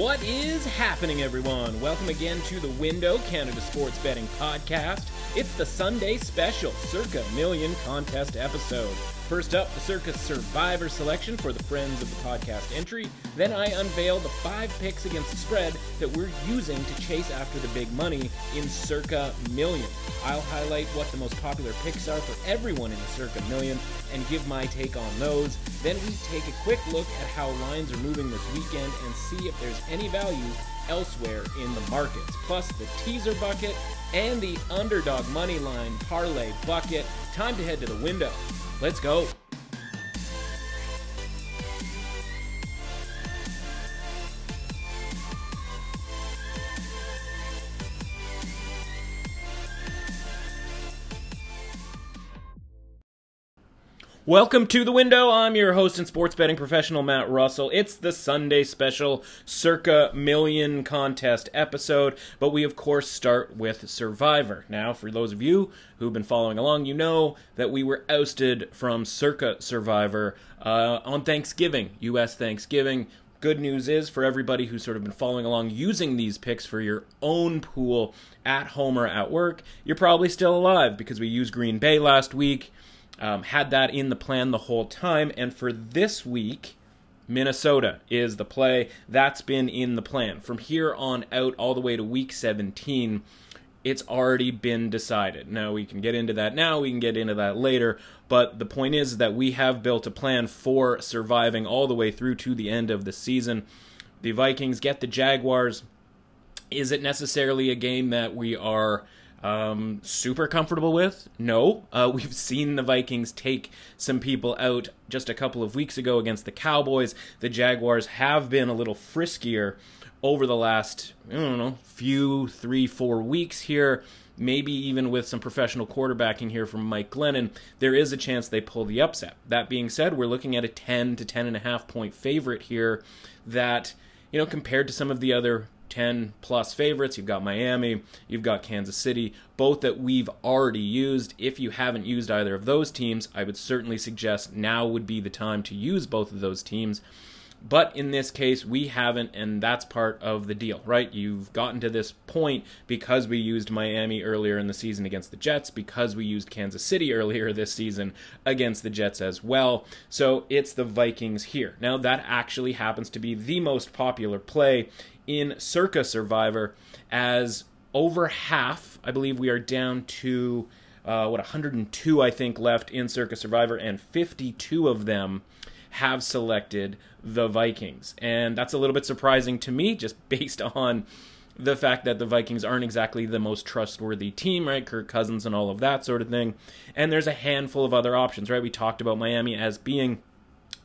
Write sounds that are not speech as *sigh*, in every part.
What is happening, everyone? Welcome again to the Window Canada Sports Betting Podcast. It's the Sunday special Circa Million Contest episode. First up, the Circa Survivor selection for the Friends of the Podcast entry. Then I unveil the five picks against the spread that we're using to chase after the big money in Circa Million. I'll highlight what the most popular picks are for everyone in the Circa Million and give my take on those. Then we take a quick look at how lines are moving this weekend and see if there's any value elsewhere in the markets. Plus the teaser bucket and the underdog money line parlay bucket. Time to head to the window. Let's go. Welcome to the window. I'm your host and sports betting professional, Matt Russell. It's the Sunday special Circa Million Contest episode, but we, of course, start with Survivor. Now, for those of you who've been following along, you know that we were ousted from Circa Survivor uh, on Thanksgiving, U.S. Thanksgiving. Good news is for everybody who's sort of been following along using these picks for your own pool at home or at work, you're probably still alive because we used Green Bay last week. Um, had that in the plan the whole time. And for this week, Minnesota is the play. That's been in the plan. From here on out, all the way to week 17, it's already been decided. Now, we can get into that now, we can get into that later. But the point is that we have built a plan for surviving all the way through to the end of the season. The Vikings get the Jaguars. Is it necessarily a game that we are um, super comfortable with? No. Uh, *laughs* we've seen the Vikings take some people out just a couple of weeks ago against the Cowboys. The Jaguars have been a little friskier over the last, I don't know, few, three, four weeks here. Maybe even with some professional quarterbacking here from Mike Glennon, there is a chance they pull the upset. That being said, we're looking at a 10 to 10 and a half point favorite here that, you know, compared to some of the other 10 plus favorites. You've got Miami, you've got Kansas City, both that we've already used. If you haven't used either of those teams, I would certainly suggest now would be the time to use both of those teams. But in this case, we haven't, and that's part of the deal, right? You've gotten to this point because we used Miami earlier in the season against the Jets, because we used Kansas City earlier this season against the Jets as well. So it's the Vikings here. Now, that actually happens to be the most popular play in Circa Survivor, as over half, I believe we are down to uh, what 102, I think, left in Circa Survivor, and 52 of them have selected the Vikings. And that's a little bit surprising to me, just *laughs* based on the fact that the Vikings aren't exactly the most trustworthy team, right? Kirk Cousins and all of that sort of thing. And there's a handful of other options, right? We talked about Miami as being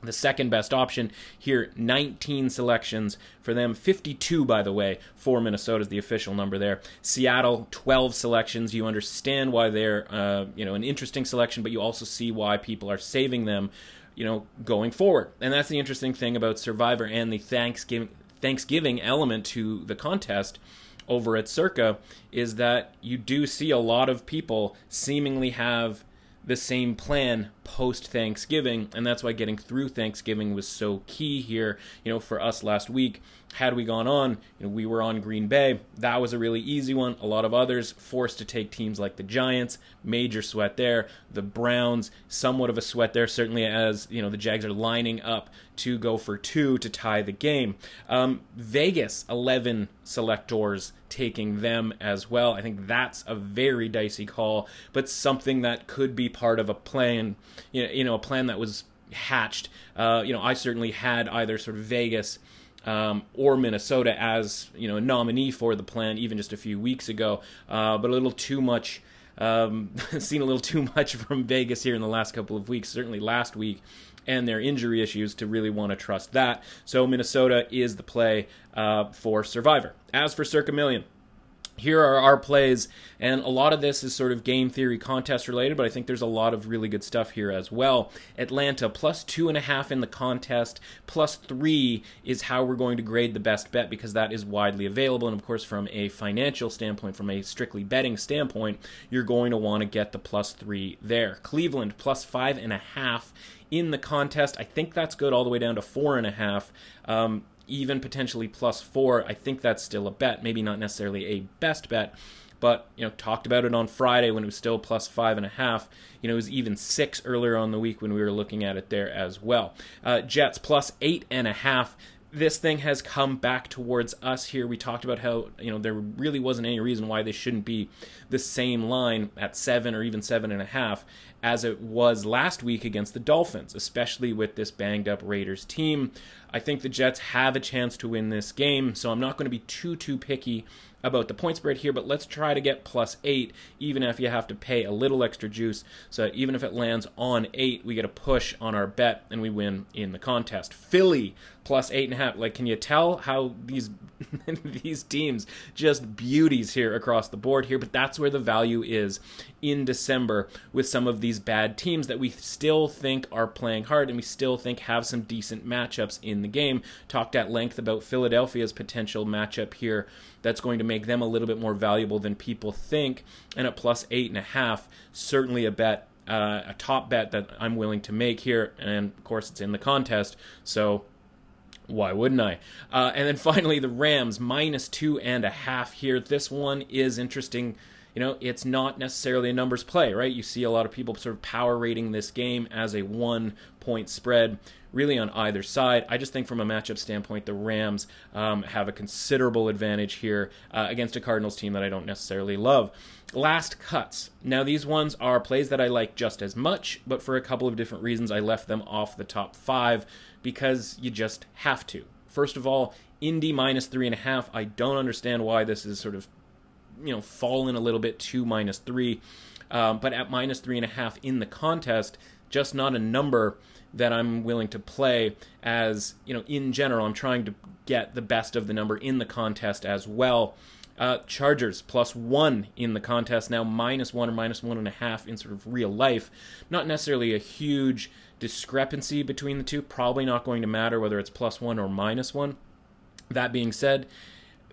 the second best option here 19 selections for them. 52 by the way for minnesota is the official number there. Seattle 12 selections. You understand why they're uh, you know an interesting selection but you also see why people are saving them you know going forward. And that's the interesting thing about survivor and the thanksgiving thanksgiving element to the contest over at circa is that you do see a lot of people seemingly have the same plan post Thanksgiving, and that's why getting through Thanksgiving was so key here. You know, for us last week, had we gone on, you know, we were on Green Bay. That was a really easy one. A lot of others forced to take teams like the Giants, major sweat there. The Browns, somewhat of a sweat there, certainly as you know the Jags are lining up to go for two to tie the game. Um, Vegas, eleven selectors taking them as well. I think that's a very dicey call, but something that could be part of a plan. You know, a plan that was hatched. Uh, you know, I certainly had either sort of Vegas. Um, or Minnesota as you know a nominee for the plan even just a few weeks ago, uh, but a little too much. Um, *laughs* seen a little too much from Vegas here in the last couple of weeks. Certainly last week, and their injury issues to really want to trust that. So Minnesota is the play uh, for Survivor. As for Circa Million, here are our plays, and a lot of this is sort of game theory contest related, but I think there's a lot of really good stuff here as well. Atlanta plus two and a half in the contest, plus three is how we're going to grade the best bet because that is widely available. And of course, from a financial standpoint, from a strictly betting standpoint, you're going to want to get the plus three there. Cleveland plus five and a half in the contest. I think that's good all the way down to four and a half. Um, even potentially plus four. I think that's still a bet, maybe not necessarily a best bet. But you know, talked about it on Friday when it was still plus five and a half. You know, it was even six earlier on the week when we were looking at it there as well. Uh, Jets plus eight and a half this thing has come back towards us here. We talked about how, you know, there really wasn't any reason why they shouldn't be the same line at seven or even seven and a half as it was last week against the Dolphins, especially with this banged up Raiders team. I think the Jets have a chance to win this game, so I'm not going to be too, too picky about the point spread here, but let's try to get plus eight, even if you have to pay a little extra juice. So even if it lands on eight, we get a push on our bet and we win in the contest. Philly plus eight and a half. Like, can you tell how these *laughs* these teams just beauties here across the board here? But that's where the value is in December with some of these bad teams that we still think are playing hard and we still think have some decent matchups in the game. Talked at length about Philadelphia's potential matchup here that's going to make them a little bit more valuable than people think. And at plus eight and a half, certainly a bet, uh, a top bet that I'm willing to make here. And of course, it's in the contest, so why wouldn't I? Uh, and then finally, the Rams minus two and a half here. This one is interesting. You know, it's not necessarily a numbers play, right? You see a lot of people sort of power rating this game as a one point spread, really on either side. I just think from a matchup standpoint, the Rams um, have a considerable advantage here uh, against a Cardinals team that I don't necessarily love. Last cuts. Now, these ones are plays that I like just as much, but for a couple of different reasons, I left them off the top five because you just have to. First of all, Indy minus three and a half. I don't understand why this is sort of, you know, fallen a little bit to minus three. Um, but at minus three and a half in the contest, just not a number that I'm willing to play as, you know, in general, I'm trying to get the best of the number in the contest as well. Uh, Chargers plus one in the contest now, minus one or minus one and a half in sort of real life. Not necessarily a huge discrepancy between the two. Probably not going to matter whether it's plus one or minus one. That being said,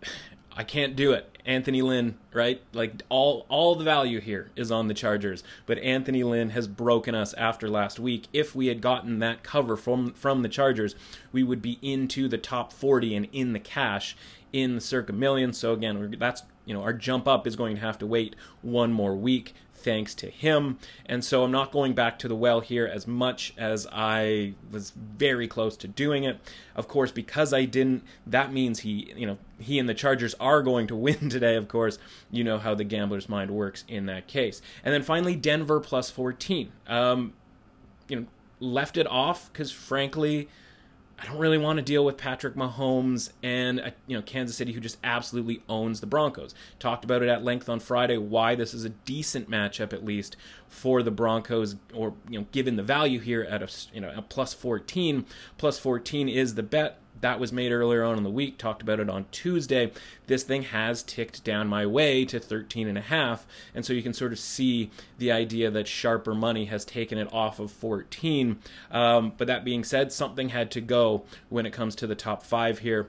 *sighs* I can't do it. Anthony Lynn, right? Like all all the value here is on the Chargers, but Anthony Lynn has broken us after last week. If we had gotten that cover from from the Chargers, we would be into the top 40 and in the cash in the circa million. So again, that's you know our jump up is going to have to wait one more week thanks to him. And so I'm not going back to the well here as much as I was very close to doing it. Of course, because I didn't, that means he, you know, he and the Chargers are going to *laughs* win today, of course. You know how the gambler's mind works in that case. And then finally, Denver plus 14. Um, you know, left it off because frankly, I don't really want to deal with Patrick Mahomes and uh, you know Kansas City, who just absolutely owns the Broncos. Talked about it at length on Friday. Why this is a decent matchup, at least for the Broncos, or you know, given the value here at a you know a plus fourteen. Plus fourteen is the bet that was made earlier on in the week. Talked about it on Tuesday. This thing has ticked down my way to 13 and a half, and so you can sort of see the idea that sharper money has taken it off of 14. Um, but that being said, something had to go when it comes to the top five here.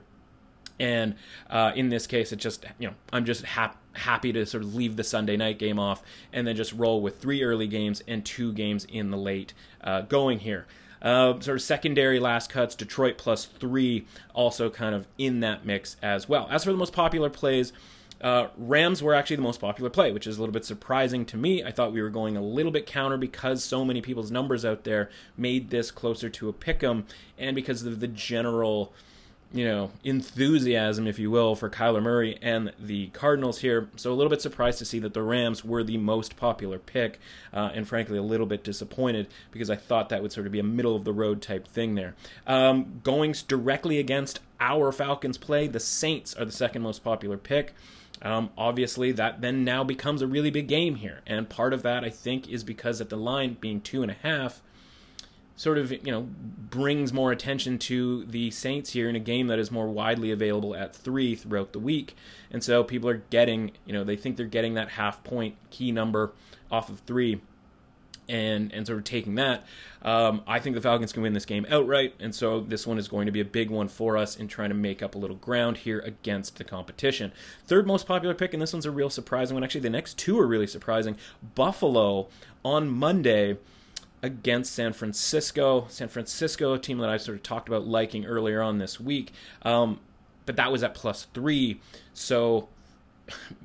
And uh, in this case, it just you know I'm just happy happy to sort of leave the Sunday night game off and then just roll with three early games and two games in the late uh, going here. Uh, sort of secondary last cuts, Detroit plus three, also kind of in that mix as well. As for the most popular plays, uh, Rams were actually the most popular play, which is a little bit surprising to me. I thought we were going a little bit counter because so many people's numbers out there made this closer to a pick 'em, and because of the general you know, enthusiasm, if you will, for Kyler Murray and the Cardinals here. So a little bit surprised to see that the Rams were the most popular pick, uh, and frankly, a little bit disappointed because I thought that would sort of be a middle of the road type thing there. Um, going directly against our Falcons play, the Saints are the second most popular pick. Um, obviously, that then now becomes a really big game here, and part of that I think is because at the line being two and a half sort of you know brings more attention to the Saints here in a game that is more widely available at three throughout the week, and so people are getting you know they think they're getting that half point key number off of three. And, and sort of taking that, um, I think the Falcons can win this game outright, and so this one is going to be a big one for us in trying to make up a little ground here against the competition. Third most popular pick, and this one's a real surprising one. Actually, the next two are really surprising. Buffalo on Monday against San Francisco. San Francisco, a team that I sort of talked about liking earlier on this week. Um, but that was at plus three. So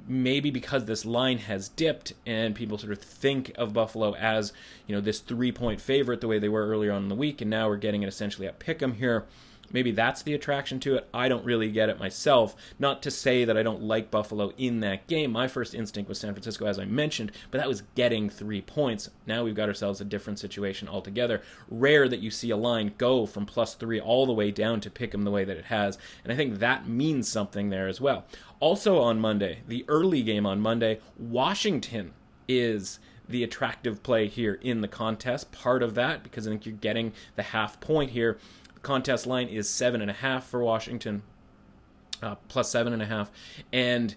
maybe because this line has dipped and people sort of think of Buffalo as, you know, this three point favorite the way they were earlier on in the week, and now we're getting it essentially at pick 'em here. Maybe that's the attraction to it. I don't really get it myself. Not to say that I don't like Buffalo in that game. My first instinct was San Francisco, as I mentioned, but that was getting three points. Now we've got ourselves a different situation altogether. Rare that you see a line go from plus three all the way down to pick them the way that it has. And I think that means something there as well. Also on Monday, the early game on Monday, Washington is the attractive play here in the contest. Part of that, because I think you're getting the half point here contest line is seven and a half for Washington, uh, plus seven and a half, and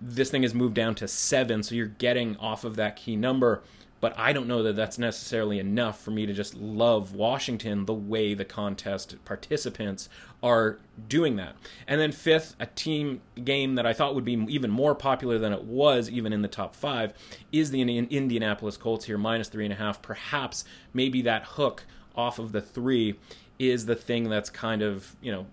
this thing has moved down to seven, so you're getting off of that key number. But I don't know that that's necessarily enough for me to just love Washington the way the contest participants are doing that. And then fifth, a team game that I thought would be even more popular than it was, even in the top five, is the Indianapolis Colts here, minus three and a half. Perhaps maybe that hook off of the three is the thing that's kind of, you know,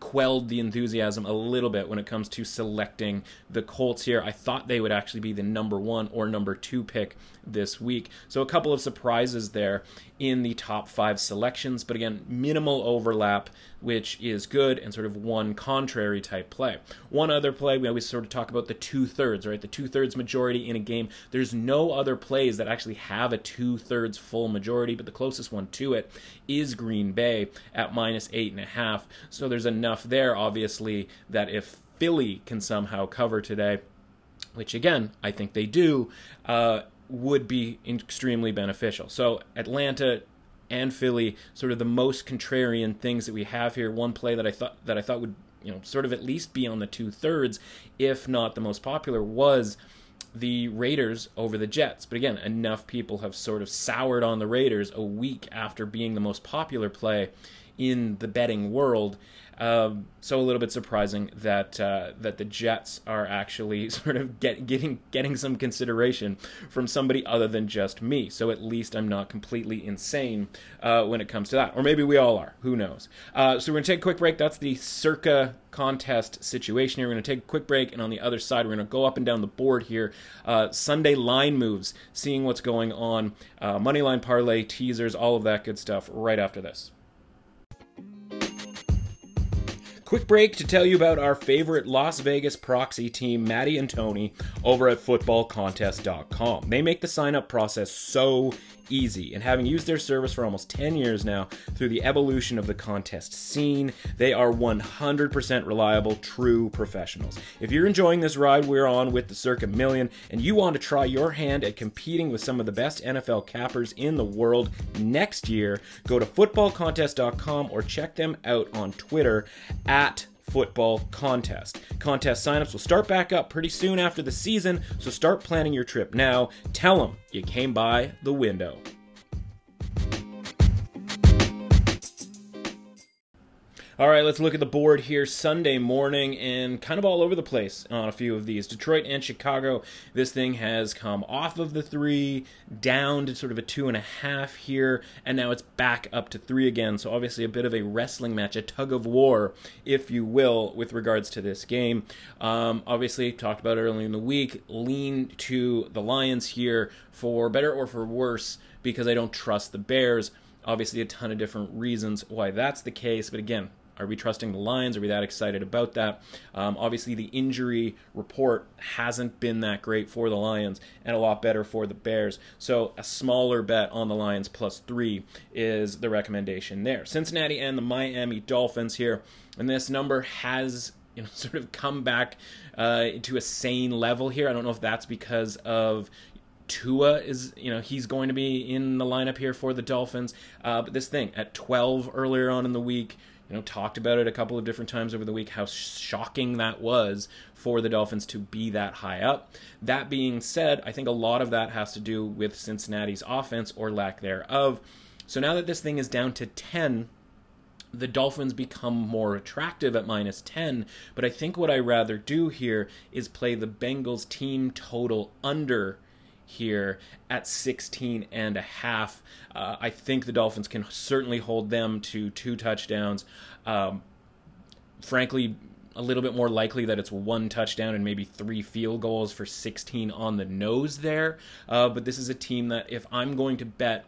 quelled the enthusiasm a little bit when it comes to selecting the Colts here. I thought they would actually be the number one or number two pick this week. So a couple of surprises there in the top five selections, but again, minimal overlap, which is good, and sort of one contrary type play. One other play, we always sort of talk about the two thirds, right? The two thirds majority in a game. There's no other plays that actually have a two thirds full majority, but the closest one to it is Green Bay at minus eight and a half. So there's enough there, obviously, that if Philly can somehow cover today, which again, I think they do, uh, would be extremely beneficial. So Atlanta and Philly, sort of the most contrarian things that we have here. One play that I thought that I thought would you know sort of at least be on the two thirds, if not the most popular, was the Raiders over the Jets. But again, enough people have sort of soured on the Raiders a week after being the most popular play in the betting world um, so a little bit surprising that uh, that the Jets are actually *laughs* sort of get, getting getting some consideration from somebody other than just me. So at least I'm not completely insane uh, when it comes to that, or maybe we all are. Who knows? Uh, so we're gonna take a quick break. That's the circa contest situation here. We're to take a quick break, and on the other side, we're to go up and down the board here. Uh, Sunday line moves, seeing what's going on, uh, money line parlay, teasers, all of that good stuff right after this. Quick break to tell you about our favorite Las Vegas proxy team, Maddie and Tony, over at footballcontest.com. They make the sign up process so easy, and having used their service for almost 10 years now through the evolution of the contest scene, they are 100% reliable, true professionals. If you're enjoying this ride we're on with the Circa Million and you want to try your hand at competing with some of the best NFL cappers in the world next year, go to footballcontest.com or check them out on Twitter at football contest. Contest signups will start back up pretty soon after the season, so start planning your trip now. Tell them you came by the window. All right, let's look at the board here Sunday morning and kind of all over the place on a few of these. Detroit and Chicago, this thing has come off of the three, down to sort of a two and a half here, and now it's back up to three again. So, obviously, a bit of a wrestling match, a tug of war, if you will, with regards to this game. Um, obviously, talked about earlier in the week, lean to the Lions here for better or for worse because I don't trust the Bears. Obviously, a ton of different reasons why that's the case, but again, are we trusting the Lions? Are we that excited about that? Um, obviously, the injury report hasn't been that great for the Lions and a lot better for the Bears. So, a smaller bet on the Lions plus three is the recommendation there. Cincinnati and the Miami Dolphins here. And this number has you know *laughs* sort of come back uh, to a sane level here. I don't know if that's because of Tua is, you know, he's going to be in the lineup here for the Dolphins. Uh, but this thing at 12 earlier on in the week, you know, talked about it a couple of different times over the week how shocking that was for the Dolphins to be that high up. That being said, I think a lot of that has to do with Cincinnati's offense or lack thereof. So now that this thing is down to 10, the Dolphins become more attractive at minus 10. But I think what I rather do here is play the Bengals team total under here at 16 and a half. Uh, I think the Dolphins can certainly hold them to two touchdowns. Um, frankly, a little bit more likely that it's one touchdown and maybe three field goals for 16 on the nose there. Uh, but this is a team that if I'm going to bet,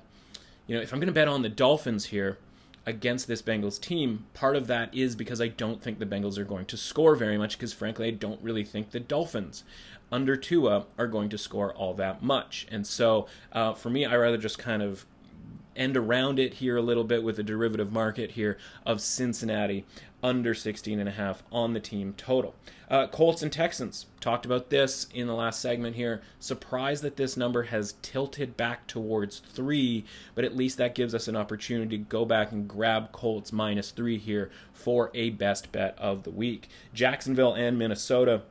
you know, if I'm going to bet on the Dolphins here against this Bengals team, part of that is because I don't think the Bengals are going to score very much because frankly I don't really think the Dolphins under Tua are going to score all that much. And so uh, for me, I rather just kind of end around it here a little bit with a derivative market here of Cincinnati under 16 and a half on the team total. Uh, Colts and Texans talked about this in the last segment here. Surprised that this number has tilted back towards three, but at least that gives us an opportunity to go back and grab Colts minus three here for a best bet of the week. Jacksonville and Minnesota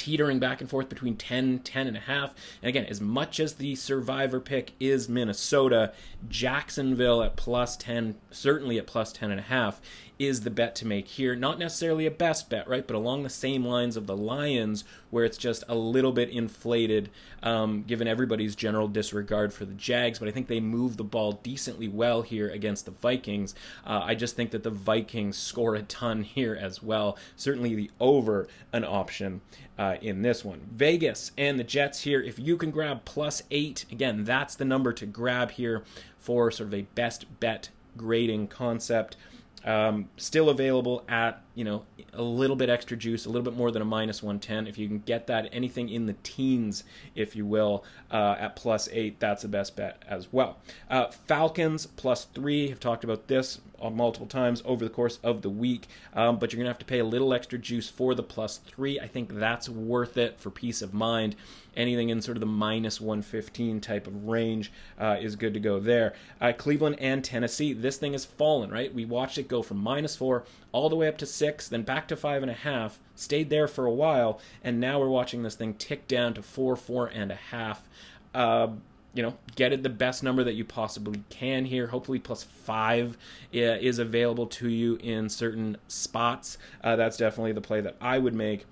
teetering back and forth between 10, 10 and a half. And again, as much as the survivor pick is Minnesota, Jacksonville at plus 10, certainly at plus 10 and a half, is the bet to make here. Not necessarily a best bet, right? But along the same lines of the Lions, where it's just a little bit inflated, um, given everybody's general disregard for the Jags. But I think they move the ball decently well here against the Vikings. Uh, I just think that the Vikings score a ton here as well. Certainly the over an option uh, in this one. Vegas and the Jets here. If you can grab plus eight, again, that's the number to grab here for sort of a best bet grading concept. Um, still available at you know a little bit extra juice, a little bit more than a minus 110. If you can get that anything in the teens, if you will, uh, at plus eight, that's the best bet as well. Uh, Falcons plus three. Have talked about this uh, multiple times over the course of the week, um, but you're gonna have to pay a little extra juice for the plus three. I think that's worth it for peace of mind anything in sort of the minus 115 type of range uh, is good to go there. Uh, Cleveland and Tennessee, this thing has fallen, right? We watched it go from minus four all the way up to six, then back to five and a half, stayed there for a while, and now we're watching this thing tick down to four, four and a half. Uh, you know, get it the best number that you possibly can here. Hopefully, plus five is available to you in certain spots. Uh, that's definitely the play that I would make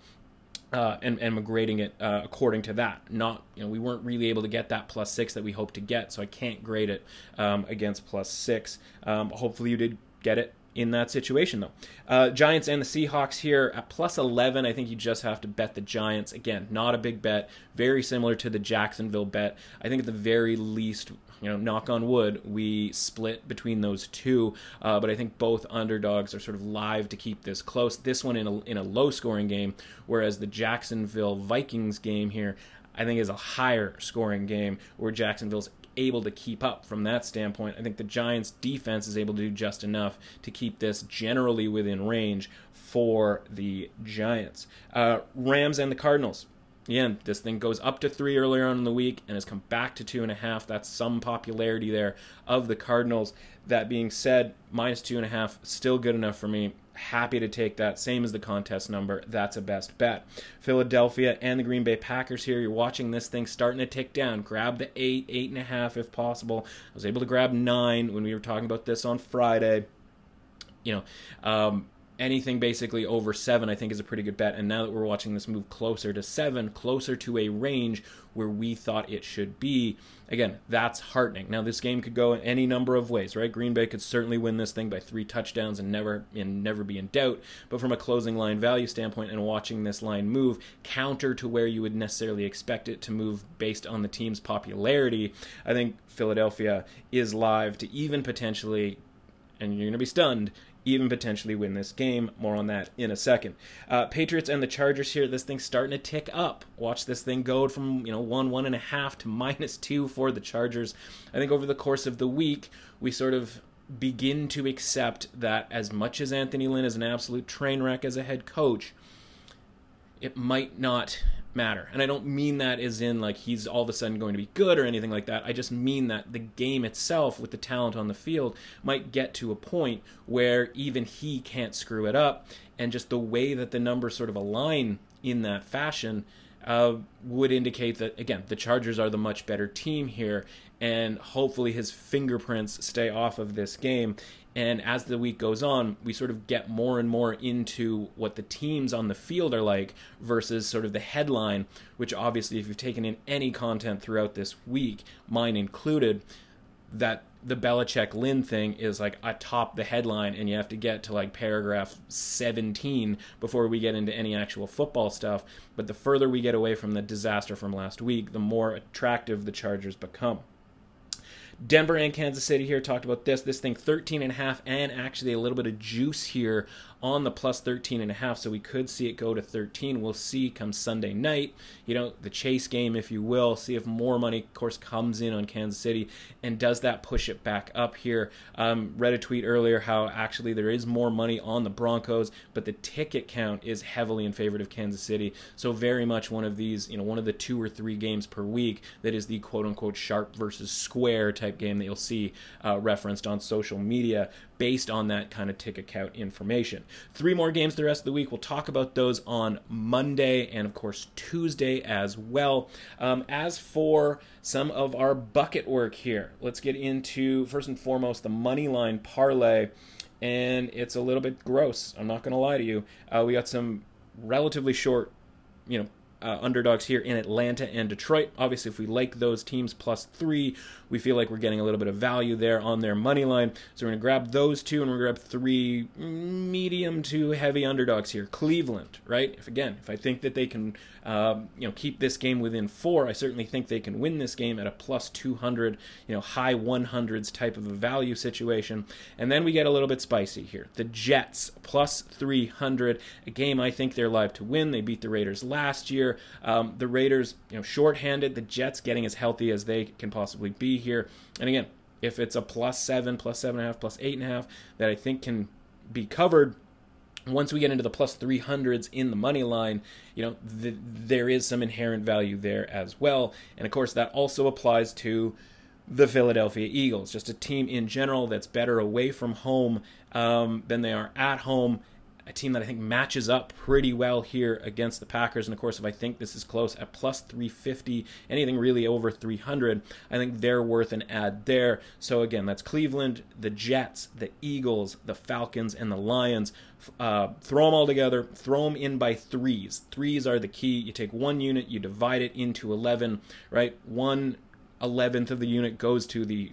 uh, and, and grading it uh, according to that. Not, you know, we weren't really able to get that plus six that we hoped to get, so I can't grade it um, against plus six. Um, hopefully, you did get it in that situation, though. Uh, Giants and the Seahawks here at plus 11. I think you just have to bet the Giants. Again, not a big bet. Very similar to the Jacksonville bet. I think at the very least, you know, knock on wood, we split between those two. Uh, but I think both underdogs are sort of live to keep this close. This one in a, in a low scoring game, whereas the Jacksonville Vikings game here, I think is a higher scoring game where Jacksonville's able to keep up from that standpoint. I think the Giants' defense is able to do just enough to keep this generally within range for the Giants. Uh, Rams and the Cardinals. Again, this thing goes up to three earlier on in the week and has come back to two and a half. That's some popularity there of the Cardinals. That being said, minus two and a half, still good enough for me. Happy to take that. Same as the contest number. That's a best bet. Philadelphia and the Green Bay Packers here. You're watching this thing starting to tick down. Grab the eight, eight and a half if possible. I was able to grab nine when we were talking about this on Friday. You know, um, anything basically over seven, I think, is a pretty good bet. And now that we're watching this move closer to seven, closer to a range where we thought it should be, again, that's heartening. Now, this game could go in any number of ways, right? Green Bay could certainly win this thing by three touchdowns and never and never be in doubt. But from a closing line value standpoint and watching this line move counter to where you would necessarily expect it to move based on the team's popularity, I think Philadelphia is live to even potentially and you're going to be stunned even potentially win this game. More on that in a second. Uh, Patriots and the Chargers here. This thing's starting to tick up. Watch this thing go from you know one one and a half to *laughs* minus two for the Chargers. I think over the course of the week we sort of begin to accept that as much as Anthony Lynn is an absolute train wreck as a head coach, it might not matter. And I don't mean that as in like he's all of a sudden going to be good or anything like that. I just mean that the game itself, with the talent on the field, might get to a point where even he can't screw it up. And just the way that the numbers sort of align in that fashion uh, would indicate that, again, the Chargers are the much better team here. And hopefully his fingerprints stay off of this game And as the week goes on, we sort of get more and more into what the teams on the field are like versus sort of the headline, which obviously, if you've taken in any content throughout this week, mine included, that the Belichick Lynn thing is like atop the headline, and you have to get to like paragraph 17 before we get into any actual football stuff. But the further we get away from the disaster from last week, the more attractive the Chargers become. Denver and Kansas City here talked about this. This thing 13 and a half and actually a little bit of juice here on the plus 13 and a half so we could see it go to 13 we'll see come sunday night you know the chase game if you will see if more money of course comes in on kansas city. And does that push it back up here? Um, read a tweet earlier how actually there is more money on the broncos but the ticket count is heavily in favor of kansas city. So very much one of these you know one of the two or three games per week that is the quote unquote sharp versus square type game that you'll see uh, referenced on social media based on that kind of ticket count information. Three more games the rest of the week. We'll talk about those on Monday and, of course, Tuesday as well. Um, as for some of our bucket work here, let's get into first and foremost the money line parlay. And it's a little bit gross. I'm not going to lie to you. Uh, we got some relatively short, you know, uh, underdogs here in Atlanta and Detroit. Obviously, if we like those teams plus three, we feel like we're getting a little bit of value there on their money line. So we're going to grab those two and we're going to grab three medium to heavy underdogs here. Cleveland, right? If again, if I think that they can, um, you know, keep this game within four, I certainly think they can win this game at a plus 200, you know, high 100s type of a value situation. And then we get a little bit spicy here. The Jets plus 300, a game I think they're live to win. They beat the Raiders last year. Um, the Raiders, you know, shorthanded. The Jets getting as healthy as they can possibly be here. And again, if it's a plus seven, plus seven and a half, plus eight and a half that I think can be covered. Once we get into the plus 300s in the money line, you know, the, there is some inherent value there as well. And of course, that also applies to the Philadelphia Eagles, just a team in general that's better away from home um, than they are at home a team that I think matches up pretty well here against the Packers. And of course, if I think this is close at plus 350, anything really over 300, I think they're worth an ad there. So again, that's Cleveland, the Jets, the Eagles, the Falcons, and the Lions. Uh, throw them all together, throw them in by threes. Threes are the key. You take one unit, you divide it into 11, right? One eleventh of the unit goes to the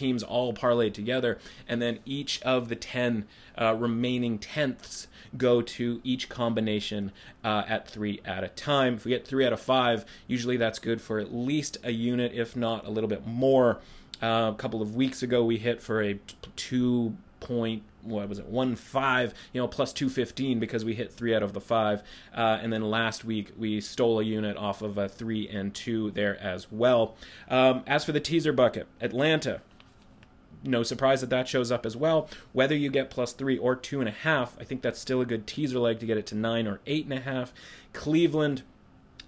teams all parlayed together, and then each of the 10 uh, remaining tenths go to each combination uh, at three at a time. If we get three out of five, usually that's good for at least a unit, if not a little bit more. Uh, a couple of weeks ago, we hit for a two point what was it one five you know plus 215 because we hit three out of the five uh, and then last week we stole a unit off of a three and two there as well um, as for the teaser bucket atlanta no surprise that that shows up as well. Whether you get plus three or two and a half, I think that's still a good teaser leg to get it to nine or eight and a half. Cleveland,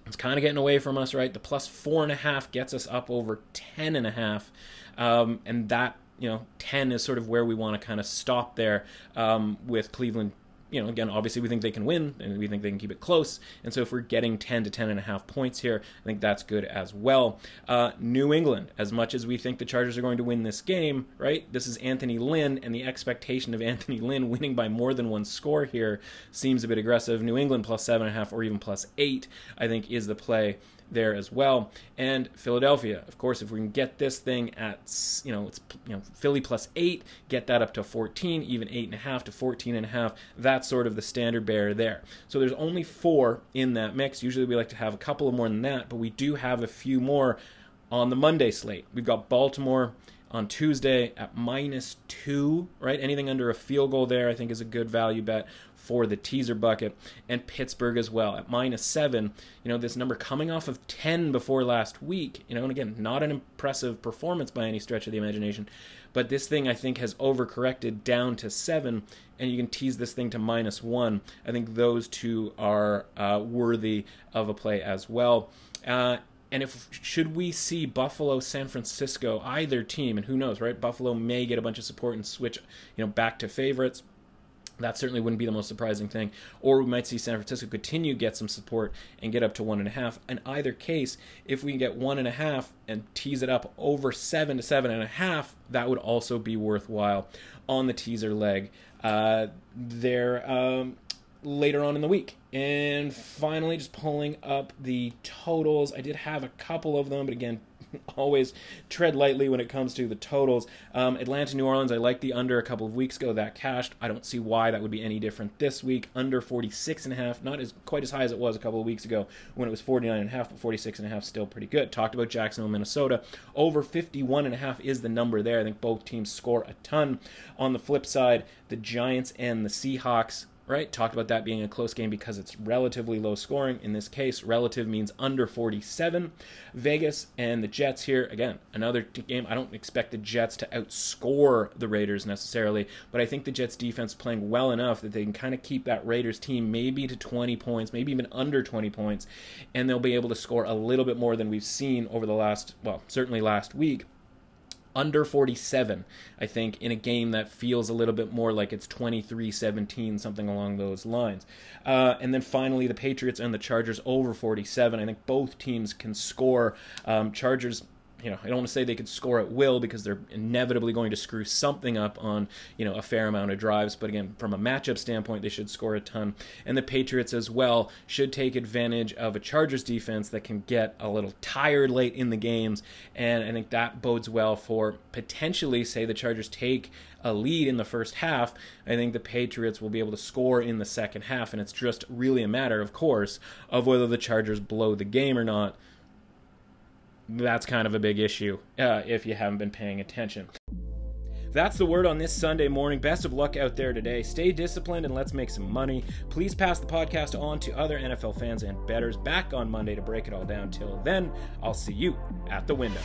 it's kind of getting away from us, right? The plus four and a half gets us up over ten and a half, um, and that you know 10 is sort of where we want to kind of stop there um, with cleveland you know, again, obviously we think they can win and we think they can keep it close. And so if we're getting 10 to 10 and a half points here, I think that's good as well. Uh, New England, as much as we think the Chargers are going to win this game, right? This is Anthony Lynn, and the expectation of *laughs* Anthony Lynn winning by more than one score here seems a bit aggressive. New England plus seven and a half or even plus eight, I think, is the play there as well. And Philadelphia, of course, if we can get this thing at you know it's you know Philly plus eight, get that up to 14, even eight and a half to 14 and a half. That's sort of the standard bearer there. So there's only four in that mix. Usually we like to have a couple of more than that, but we do have a few more on the Monday slate. We've got Baltimore on Tuesday at minus two, right? Anything under a field goal there, I think, is a good value bet for the teaser bucket, and Pittsburgh as well at minus seven. You know, this number coming off of 10 before last week, you know, and again, not an impressive performance by any stretch of the imagination, but this thing I think has overcorrected down to seven, and you can tease this thing to minus one. I think those two are uh, worthy of a play as well. Uh, and if should we see Buffalo, San Francisco, either team, and who knows, right? Buffalo may get a bunch of support and switch, you know, back to favorites That certainly wouldn't be the most surprising thing. Or we might see San Francisco continue get some support and get up to one and a half. In either case, if we can get one and a half and tease it up over seven to seven and a half, that would also be worthwhile on the teaser leg uh, there um, later on in the week. And finally, just pulling up the totals. I did have a couple of them, but again, *laughs* always tread lightly when it comes to the totals. Um, Atlanta, New Orleans, I like the under a couple of weeks ago. That cashed. I don't see why that would be any different this week. Under 46 and a half, not as quite as high as it was a couple of weeks ago when it was 49 and a half, but 46 and a half still pretty good. Talked about Jacksonville, Minnesota. Over 51 and a half is the number there. I think both teams score a ton. On the flip side, the Giants and the Seahawks right? Talked about that being a close game because it's relatively low scoring. In this case, relative means under 47. Vegas and the Jets here, again, another game. I don't expect the Jets to outscore the Raiders necessarily, but I think the Jets defense playing well enough that they can kind of keep that Raiders team maybe to 20 points, maybe even under 20 points, and they'll be able to score a little bit more than we've seen over the last, well, certainly last week under 47, I think, in a game that feels a little bit more like it's 23 17, something along those lines. Uh, and then finally, the Patriots and the Chargers over 47. I think both teams can score. Um, Chargers you know, I don't want to say they could score at will because they're inevitably going to screw something up on, you know, a fair amount of drives. But again, from a matchup standpoint, they should score a ton. And the Patriots as well should take advantage of a Chargers defense that can get a little tired late in the games. And I think that bodes well for potentially, say, the Chargers take a lead in the first half. I think the Patriots will be able to score in the second half. And it's just really a matter, of course, of whether the Chargers blow the game or not that's kind of a big issue uh, if you haven't been paying attention. That's the word on this Sunday morning. Best of luck out there today. Stay disciplined and let's make some money. Please pass the podcast on to other NFL fans and betters. Back on Monday to break it all down. Till then, I'll see you at the window.